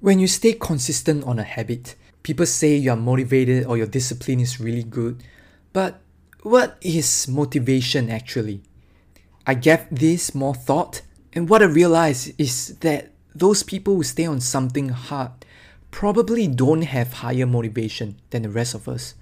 When you stay consistent on a habit, people say you are motivated or your discipline is really good. But what is motivation actually? I gave this more thought, and what I realized is that those people who stay on something hard probably don't have higher motivation than the rest of us.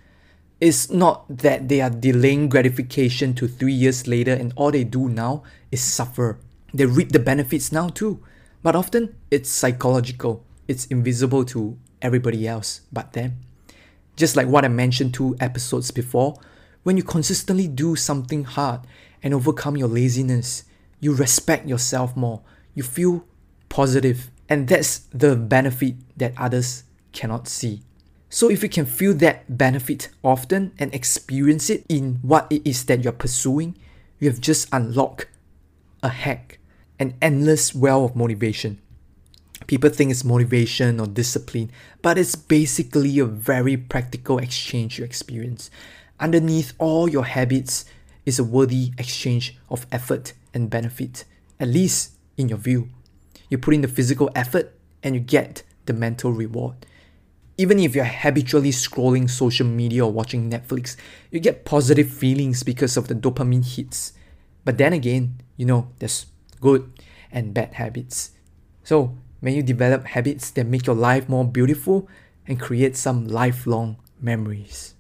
It's not that they are delaying gratification to three years later and all they do now is suffer. They reap the benefits now too. But often it's psychological, it's invisible to everybody else but them. Just like what I mentioned two episodes before, when you consistently do something hard and overcome your laziness, you respect yourself more, you feel positive, and that's the benefit that others cannot see. So, if you can feel that benefit often and experience it in what it is that you're pursuing, you have just unlocked a hack, an endless well of motivation. People think it's motivation or discipline, but it's basically a very practical exchange you experience. Underneath all your habits is a worthy exchange of effort and benefit, at least in your view. You put in the physical effort and you get the mental reward. Even if you're habitually scrolling social media or watching Netflix, you get positive feelings because of the dopamine hits. But then again, you know, there's good and bad habits. So, may you develop habits that make your life more beautiful and create some lifelong memories.